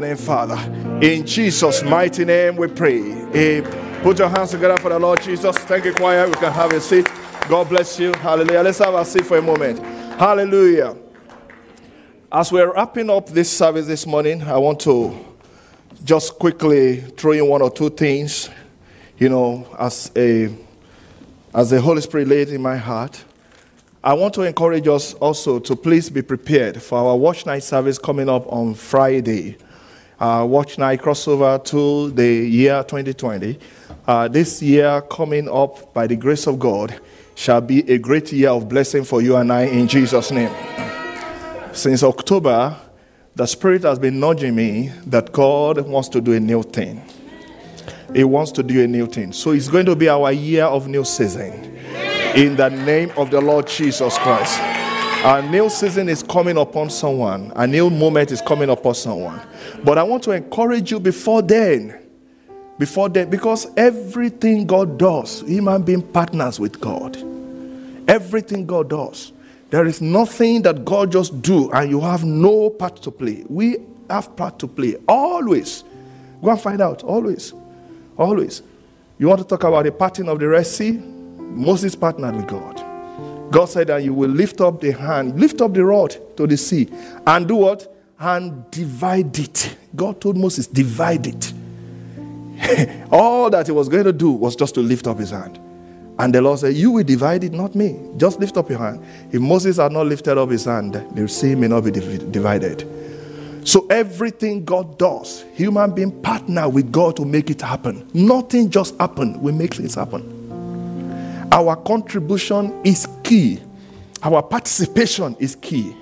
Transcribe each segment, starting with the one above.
Name, Father. In Jesus' mighty name we pray. Eh, Put your hands together for the Lord Jesus. Thank you, choir. We can have a seat. God bless you. Hallelujah. Let's have a seat for a moment. Hallelujah. As we're wrapping up this service this morning, I want to just quickly throw in one or two things, you know, as a as the Holy Spirit laid in my heart. I want to encourage us also to please be prepared for our watch night service coming up on Friday uh, Watch Night crossover to the year 2020. Uh, this year coming up by the grace of God shall be a great year of blessing for you and I in Jesus' name. Since October, the Spirit has been nudging me that God wants to do a new thing. He wants to do a new thing. So it's going to be our year of new season. In the name of the Lord Jesus Christ. A new season is coming upon someone. A new moment is coming upon someone. But I want to encourage you before then. Before then, because everything God does, human being partners with God. Everything God does. There is nothing that God just do and you have no part to play. We have part to play. Always. Go and find out. Always. Always. You want to talk about the parting of the Red Sea? Moses partnered with God. God said that you will lift up the hand, lift up the rod to the sea, and do what? And divide it. God told Moses, divide it. All that he was going to do was just to lift up his hand. And the Lord said, You will divide it, not me. Just lift up your hand. If Moses had not lifted up his hand, the sea may not be divided. So everything God does, human being partner with God to make it happen. Nothing just happen. We make things happen. Our contribution is key. Our participation is key.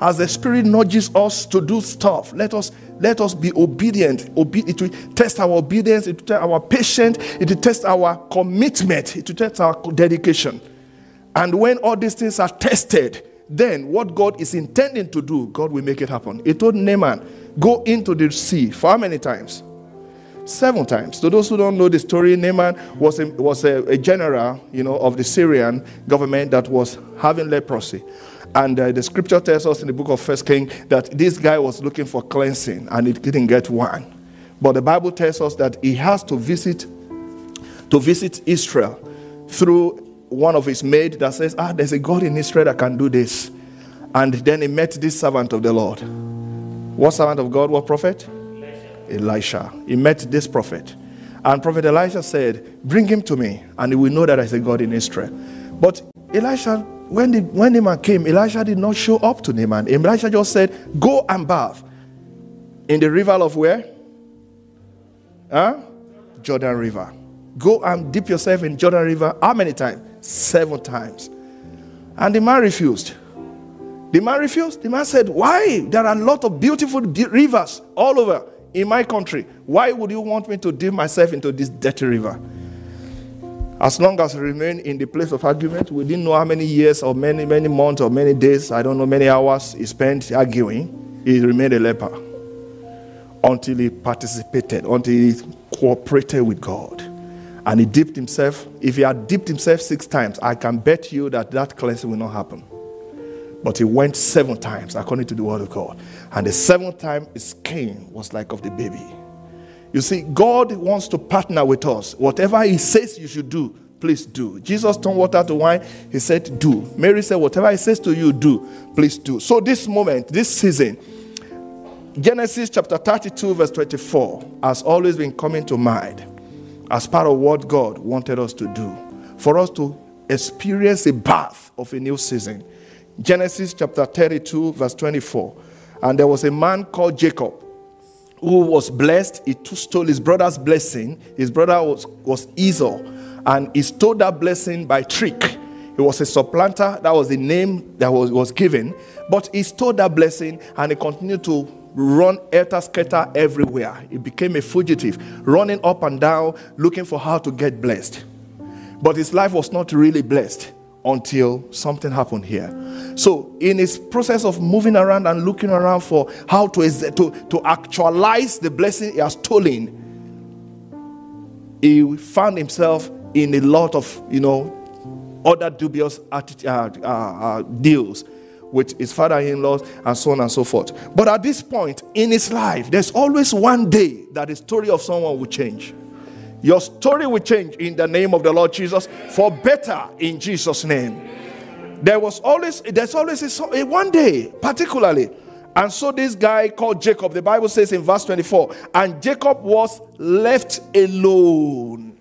As the Spirit nudges us to do stuff, let us let us be obedient. Obe- it will test our obedience, it will test our patience, it will test our commitment, it will test our dedication. And when all these things are tested, then what God is intending to do, God will make it happen. He told Naaman, go into the sea. For how many times? Seven times. To those who don't know the story, Naaman was a, was a, a general, you know, of the Syrian government that was having leprosy. And uh, the scripture tells us in the book of First King that this guy was looking for cleansing and he didn't get one. But the Bible tells us that he has to visit to visit Israel through one of his maids that says, Ah, there's a God in Israel that can do this. And then he met this servant of the Lord. What servant of God? What prophet? Elisha. He met this prophet. And Prophet Elisha said, Bring him to me, and he will know that I a God in Israel. But Elisha, when, the, when Naaman came, Elisha did not show up to Naaman. Elisha just said, Go and bath. In the river of where? Huh? Jordan River. Go and dip yourself in Jordan River. How many times? Seven times. And the man refused. The man refused. The man said, Why? There are a lot of beautiful rivers all over in my country. Why would you want me to dip myself into this dirty river? As long as I remain in the place of argument, we didn't know how many years or many, many months or many days, I don't know, many hours he spent arguing, he remained a leper until he participated, until he cooperated with God. And he dipped himself. If he had dipped himself six times, I can bet you that that cleansing will not happen. But he went seven times according to the word of God. And the seventh time his skin was like of the baby. You see, God wants to partner with us. Whatever he says you should do, please do. Jesus turned water to wine. He said, do. Mary said, whatever he says to you, do. Please do. So this moment, this season, Genesis chapter 32, verse 24, has always been coming to mind as part of what God wanted us to do. For us to experience a birth of a new season. Genesis chapter 32, verse 24. And there was a man called Jacob who was blessed. He stole his brother's blessing. His brother was, was Esau, and he stole that blessing by trick. He was a supplanter. That was the name that was, was given. But he stole that blessing and he continued to run elter skelter everywhere. He became a fugitive, running up and down, looking for how to get blessed. But his life was not really blessed until something happened here. So, in his process of moving around and looking around for how to, to, to actualize the blessing he has stolen, he found himself in a lot of, you know, other dubious uh, uh, uh, deals with his father in law and so on and so forth. But at this point in his life, there's always one day that the story of someone will change. Your story will change in the name of the Lord Jesus for better in Jesus' name. There was always, there's always a, one day, particularly. And so this guy called Jacob, the Bible says in verse 24, and Jacob was left alone.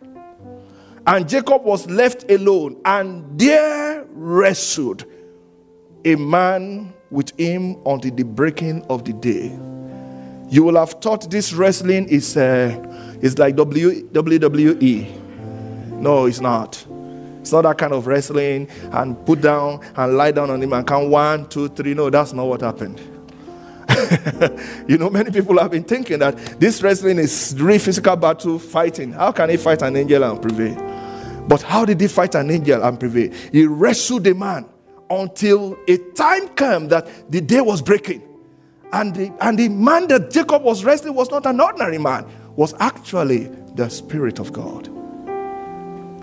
And Jacob was left alone, and there wrestled a man with him until the breaking of the day. You will have thought this wrestling is uh, it's like WWE. No, it's not. It's not that kind of wrestling and put down and lie down on him and count one, two, three. No, that's not what happened. you know, many people have been thinking that this wrestling is real physical battle fighting. How can he fight an angel and prevail? But how did he fight an angel and prevail? He wrestled a man until a time came that the day was breaking. And the, and the man that Jacob was wrestling was not an ordinary man was actually the Spirit of God.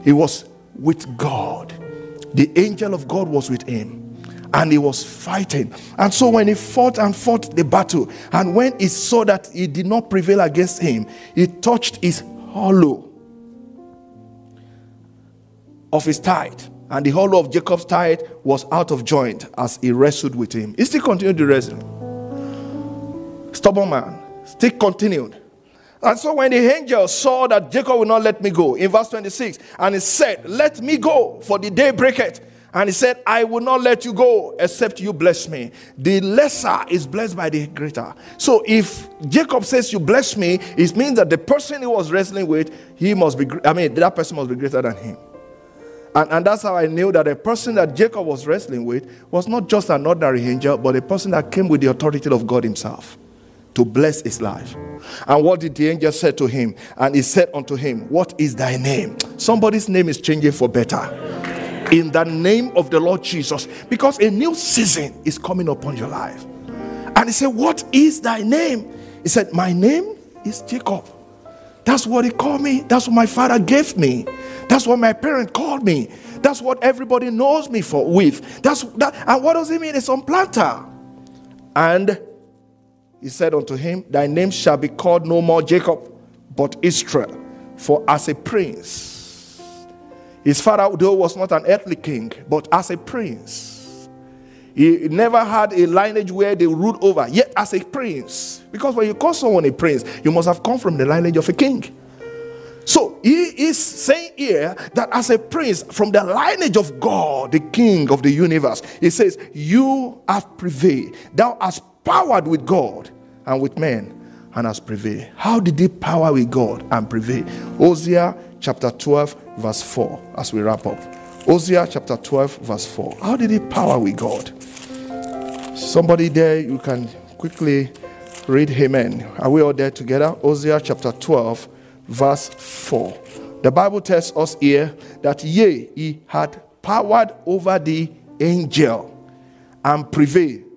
He was with God. The angel of God was with him. And he was fighting. And so when he fought and fought the battle, and when he saw that he did not prevail against him, he touched his hollow of his thigh. And the hollow of Jacob's thigh was out of joint as he wrestled with him. He still continued to wrestle. Stubborn man. Still continued. And so when the angel saw that Jacob would not let me go, in verse 26, and he said, Let me go, for the day breaketh. And he said, I will not let you go except you bless me. The lesser is blessed by the greater. So if Jacob says, You bless me, it means that the person he was wrestling with, he must be, I mean, that person must be greater than him. And, and that's how I knew that the person that Jacob was wrestling with was not just an ordinary angel, but a person that came with the authority of God Himself to bless his life. And what did the angel say to him? And he said unto him, What is thy name? Somebody's name is changing for better. In the name of the Lord Jesus, because a new season is coming upon your life. And he said, What is thy name? He said, My name is Jacob. That's what he called me. That's what my father gave me. That's what my parent called me. That's what everybody knows me for with. That's that. And what does it mean? It's on planter. And he said unto him, Thy name shall be called no more Jacob, but Israel, for as a prince. His father, though, was not an earthly king, but as a prince. He never had a lineage where they ruled over, yet as a prince. Because when you call someone a prince, you must have come from the lineage of a king. So he is saying here that as a prince from the lineage of God, the king of the universe, he says, You have prevailed. Thou hast powered with God and with men and has prevailed. How did he power with God and prevail? Hosea chapter 12, verse 4, as we wrap up. Hosea chapter 12, verse 4. How did he power with God? Somebody there, you can quickly read Amen. Are we all there together? Hosea chapter 12, verse 4. The Bible tells us here that, yea, he had powered over the angel and prevailed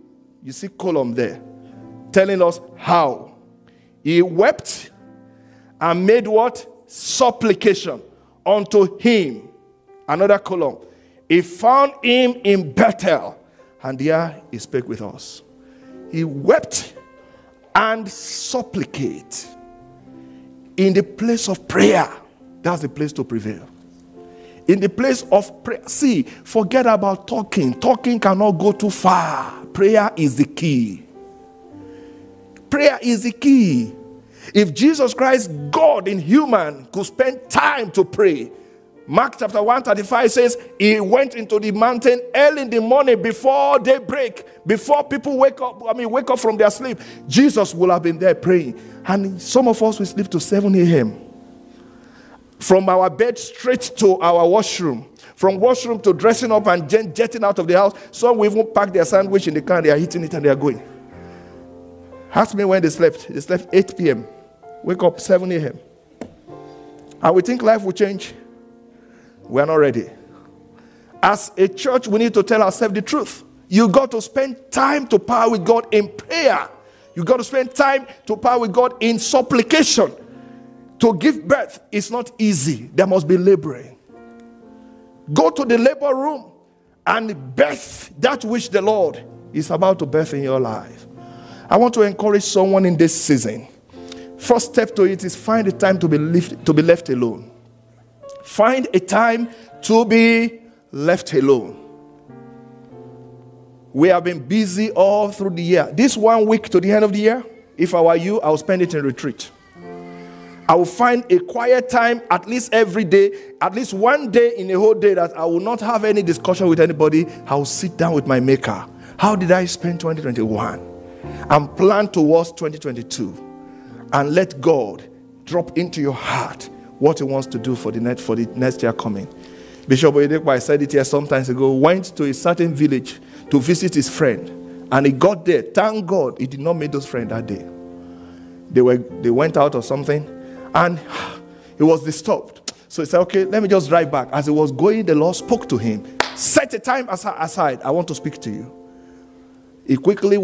you see column there telling us how. He wept and made what? Supplication unto him. Another column. He found him in Bethel, and there he spake with us. He wept and supplicate in the place of prayer. That's the place to prevail. In the place of prayer. See, forget about talking. Talking cannot go too far. Prayer is the key. Prayer is the key. If Jesus Christ, God in human, could spend time to pray, Mark chapter 135 says he went into the mountain early in the morning before daybreak, before people wake up, I mean, wake up from their sleep. Jesus will have been there praying. And some of us will sleep to 7 a.m. From our bed straight to our washroom. From washroom to dressing up and jetting out of the house. Some will even pack their sandwich in the car, they are eating it and they are going. Ask me when they slept. They slept 8 p.m. Wake up 7 a.m. And we think life will change. We are not ready. As a church, we need to tell ourselves the truth. You got to spend time to power with God in prayer. You got to spend time to power with God in supplication. To give birth is not easy. There must be laboring. Go to the labor room and birth that which the Lord is about to birth in your life. I want to encourage someone in this season. First step to it is find a time to be left, to be left alone. Find a time to be left alone. We have been busy all through the year. This one week to the end of the year, if I were you, I would spend it in retreat. I will find a quiet time at least every day, at least one day in a whole day that I will not have any discussion with anybody. I will sit down with my maker. How did I spend 2021? And plan towards 2022. And let God drop into your heart what He wants to do for the next, for the next year coming. Bishop Oyedepo, said it here some times ago, went to a certain village to visit his friend. And he got there. Thank God he did not meet those friends that day. They, were, they went out or something and he was disturbed. So he said, Okay, let me just drive back. As he was going, the Lord spoke to him. Set a time aside. I want to speak to you. He quickly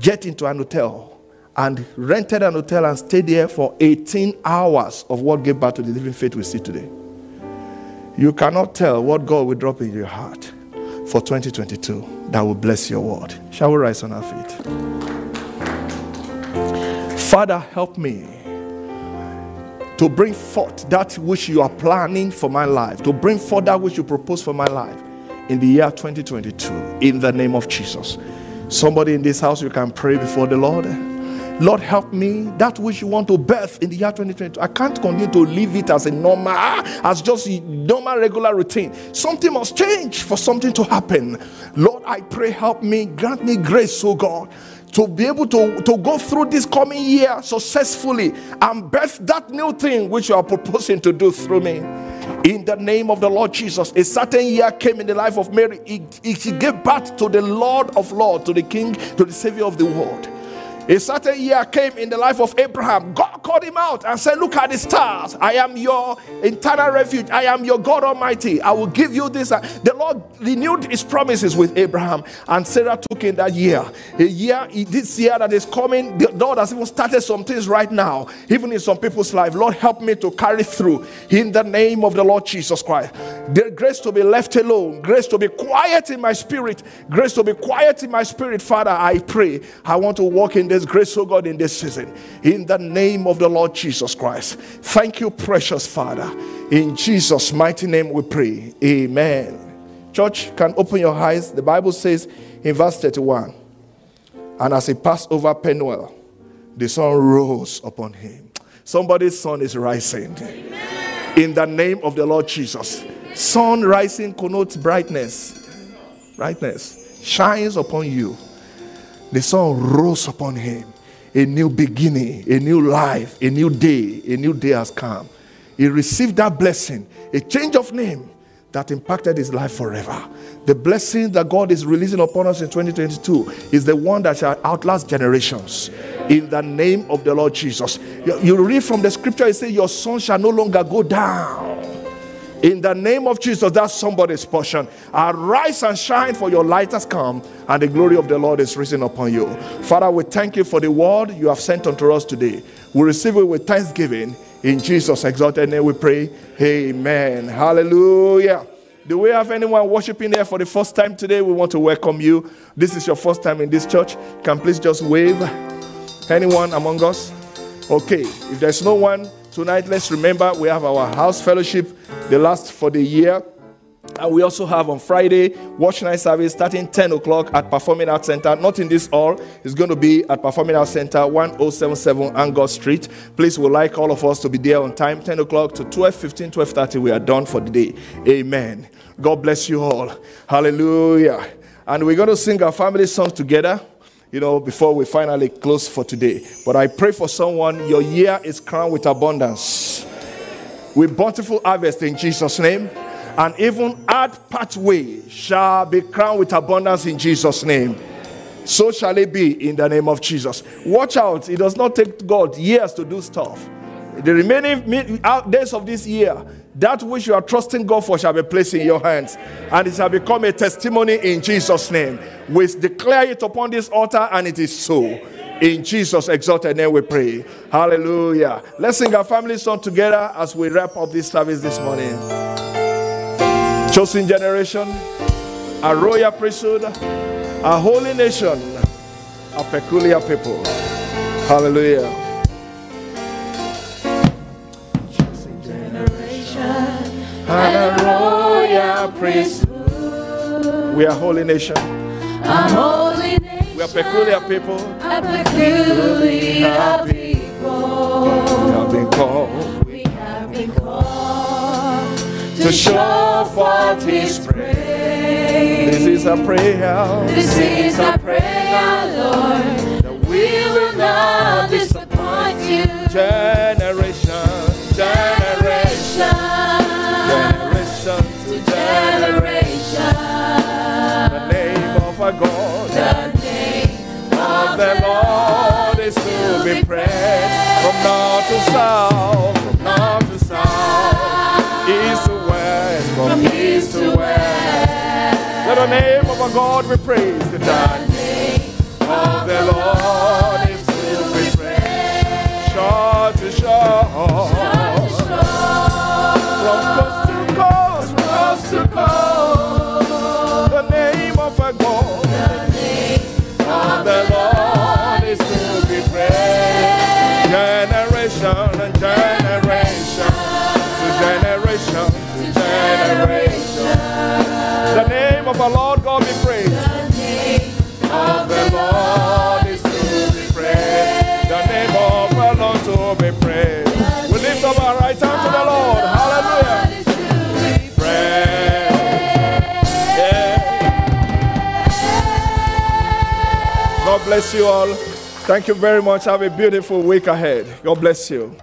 get into an hotel and rented an hotel and stayed there for 18 hours of what gave birth to the living faith we see today. You cannot tell what God will drop in your heart for 2022 that will bless your world. Shall we rise on our feet? Father, help me to bring forth that which you are planning for my life, to bring forth that which you propose for my life in the year 2022, in the name of Jesus. Somebody in this house, you can pray before the Lord. Lord, help me. That which you want to birth in the year 2022. I can't continue to live it as a normal, as just normal, regular routine. Something must change for something to happen. Lord, I pray, help me. Grant me grace, oh God to be able to, to go through this coming year successfully and birth that new thing which you are proposing to do through me. In the name of the Lord Jesus, a certain year came in the life of Mary. She gave birth to the Lord of Lords, to the King, to the Savior of the world. A certain year came in the life of Abraham. God called him out and said, Look at the stars. I am your eternal refuge. I am your God Almighty. I will give you this. Uh, the Lord renewed his promises with Abraham. And Sarah took in that year. A year, this year that is coming, the Lord has even started some things right now, even in some people's life. Lord, help me to carry through in the name of the Lord Jesus Christ. The grace to be left alone, grace to be quiet in my spirit, grace to be quiet in my spirit, Father. I pray. I want to walk in the this grace, oh God, in this season. In the name of the Lord Jesus Christ. Thank you, precious Father. In Jesus' mighty name we pray. Amen. Church, can open your eyes. The Bible says in verse 31 And as he passed over Penuel, the sun rose upon him. Somebody's sun is rising. Amen. In the name of the Lord Jesus. Sun rising connotes brightness. Brightness shines upon you the sun rose upon him. A new beginning, a new life, a new day, a new day has come. He received that blessing, a change of name that impacted his life forever. The blessing that God is releasing upon us in 2022 is the one that shall outlast generations. In the name of the Lord Jesus. You, read from the scripture, it says, Your sun shall no longer go down in the name of Jesus, that's somebody's portion. Arise and shine, for your light has come, and the glory of the Lord is risen upon you. Father, we thank you for the word you have sent unto us today. We receive it with thanksgiving. In Jesus' exalted name we pray. Amen. Hallelujah. Do we have anyone worshiping here for the first time today? We want to welcome you. This is your first time in this church. Can please just wave? Anyone among us? Okay. If there's no one, Tonight, let's remember we have our house fellowship, the last for the year. And we also have on Friday, watch night service starting 10 o'clock at Performing Arts Center. Not in this hall, it's going to be at Performing Arts Center, 1077 Angus Street. Please, we'd like all of us to be there on time, 10 o'clock to 12 15, 12 30. We are done for the day. Amen. God bless you all. Hallelujah. And we're going to sing our family song together you know, before we finally close for today. But I pray for someone, your year is crowned with abundance, with bountiful harvest in Jesus' name. And even hard pathway shall be crowned with abundance in Jesus' name. So shall it be in the name of Jesus. Watch out, it does not take God years to do stuff. The remaining days of this year, that which you are trusting God for shall be placed in your hands, and it shall become a testimony in Jesus' name. We declare it upon this altar, and it is so. In Jesus' exalted name we pray. Hallelujah. Let's sing our family song together as we wrap up this service this morning. Chosen generation, a royal priesthood, a holy nation, a peculiar people. Hallelujah. Priesthood. We are holy nation. A holy nation. We are peculiar people. A peculiar people. We have been called. We have been called to show forth His praise. This is a prayer. This is a prayer, Lord. That we will not disappoint you. Generation, generation, Generation. The name of our God. The name of The Lord is to be praised from north to south, from north to south, east to west, from east to west. Let the name of our God be praised. The name of the Lord is to be praised. Shore to shore, from coast to coast, generation to generation. The name of our Lord God be praised. The name Of the Lord is to be praised. The name of our Lord to be praised. We lift up our right hand to the Lord. Hallelujah. God bless you all. Thank you very much. Have a beautiful week ahead. God bless you.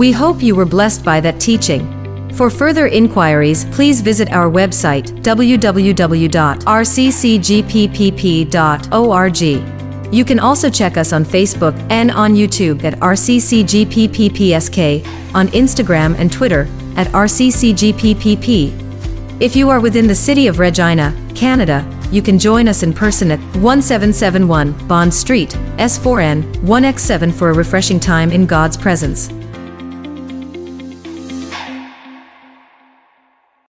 We hope you were blessed by that teaching. For further inquiries, please visit our website www.rccgppp.org. You can also check us on Facebook and on YouTube at RCCGPPPSK, on Instagram and Twitter at RCCGPPP. If you are within the city of Regina, Canada, you can join us in person at 1771 Bond Street, S4N, 1X7 for a refreshing time in God's presence.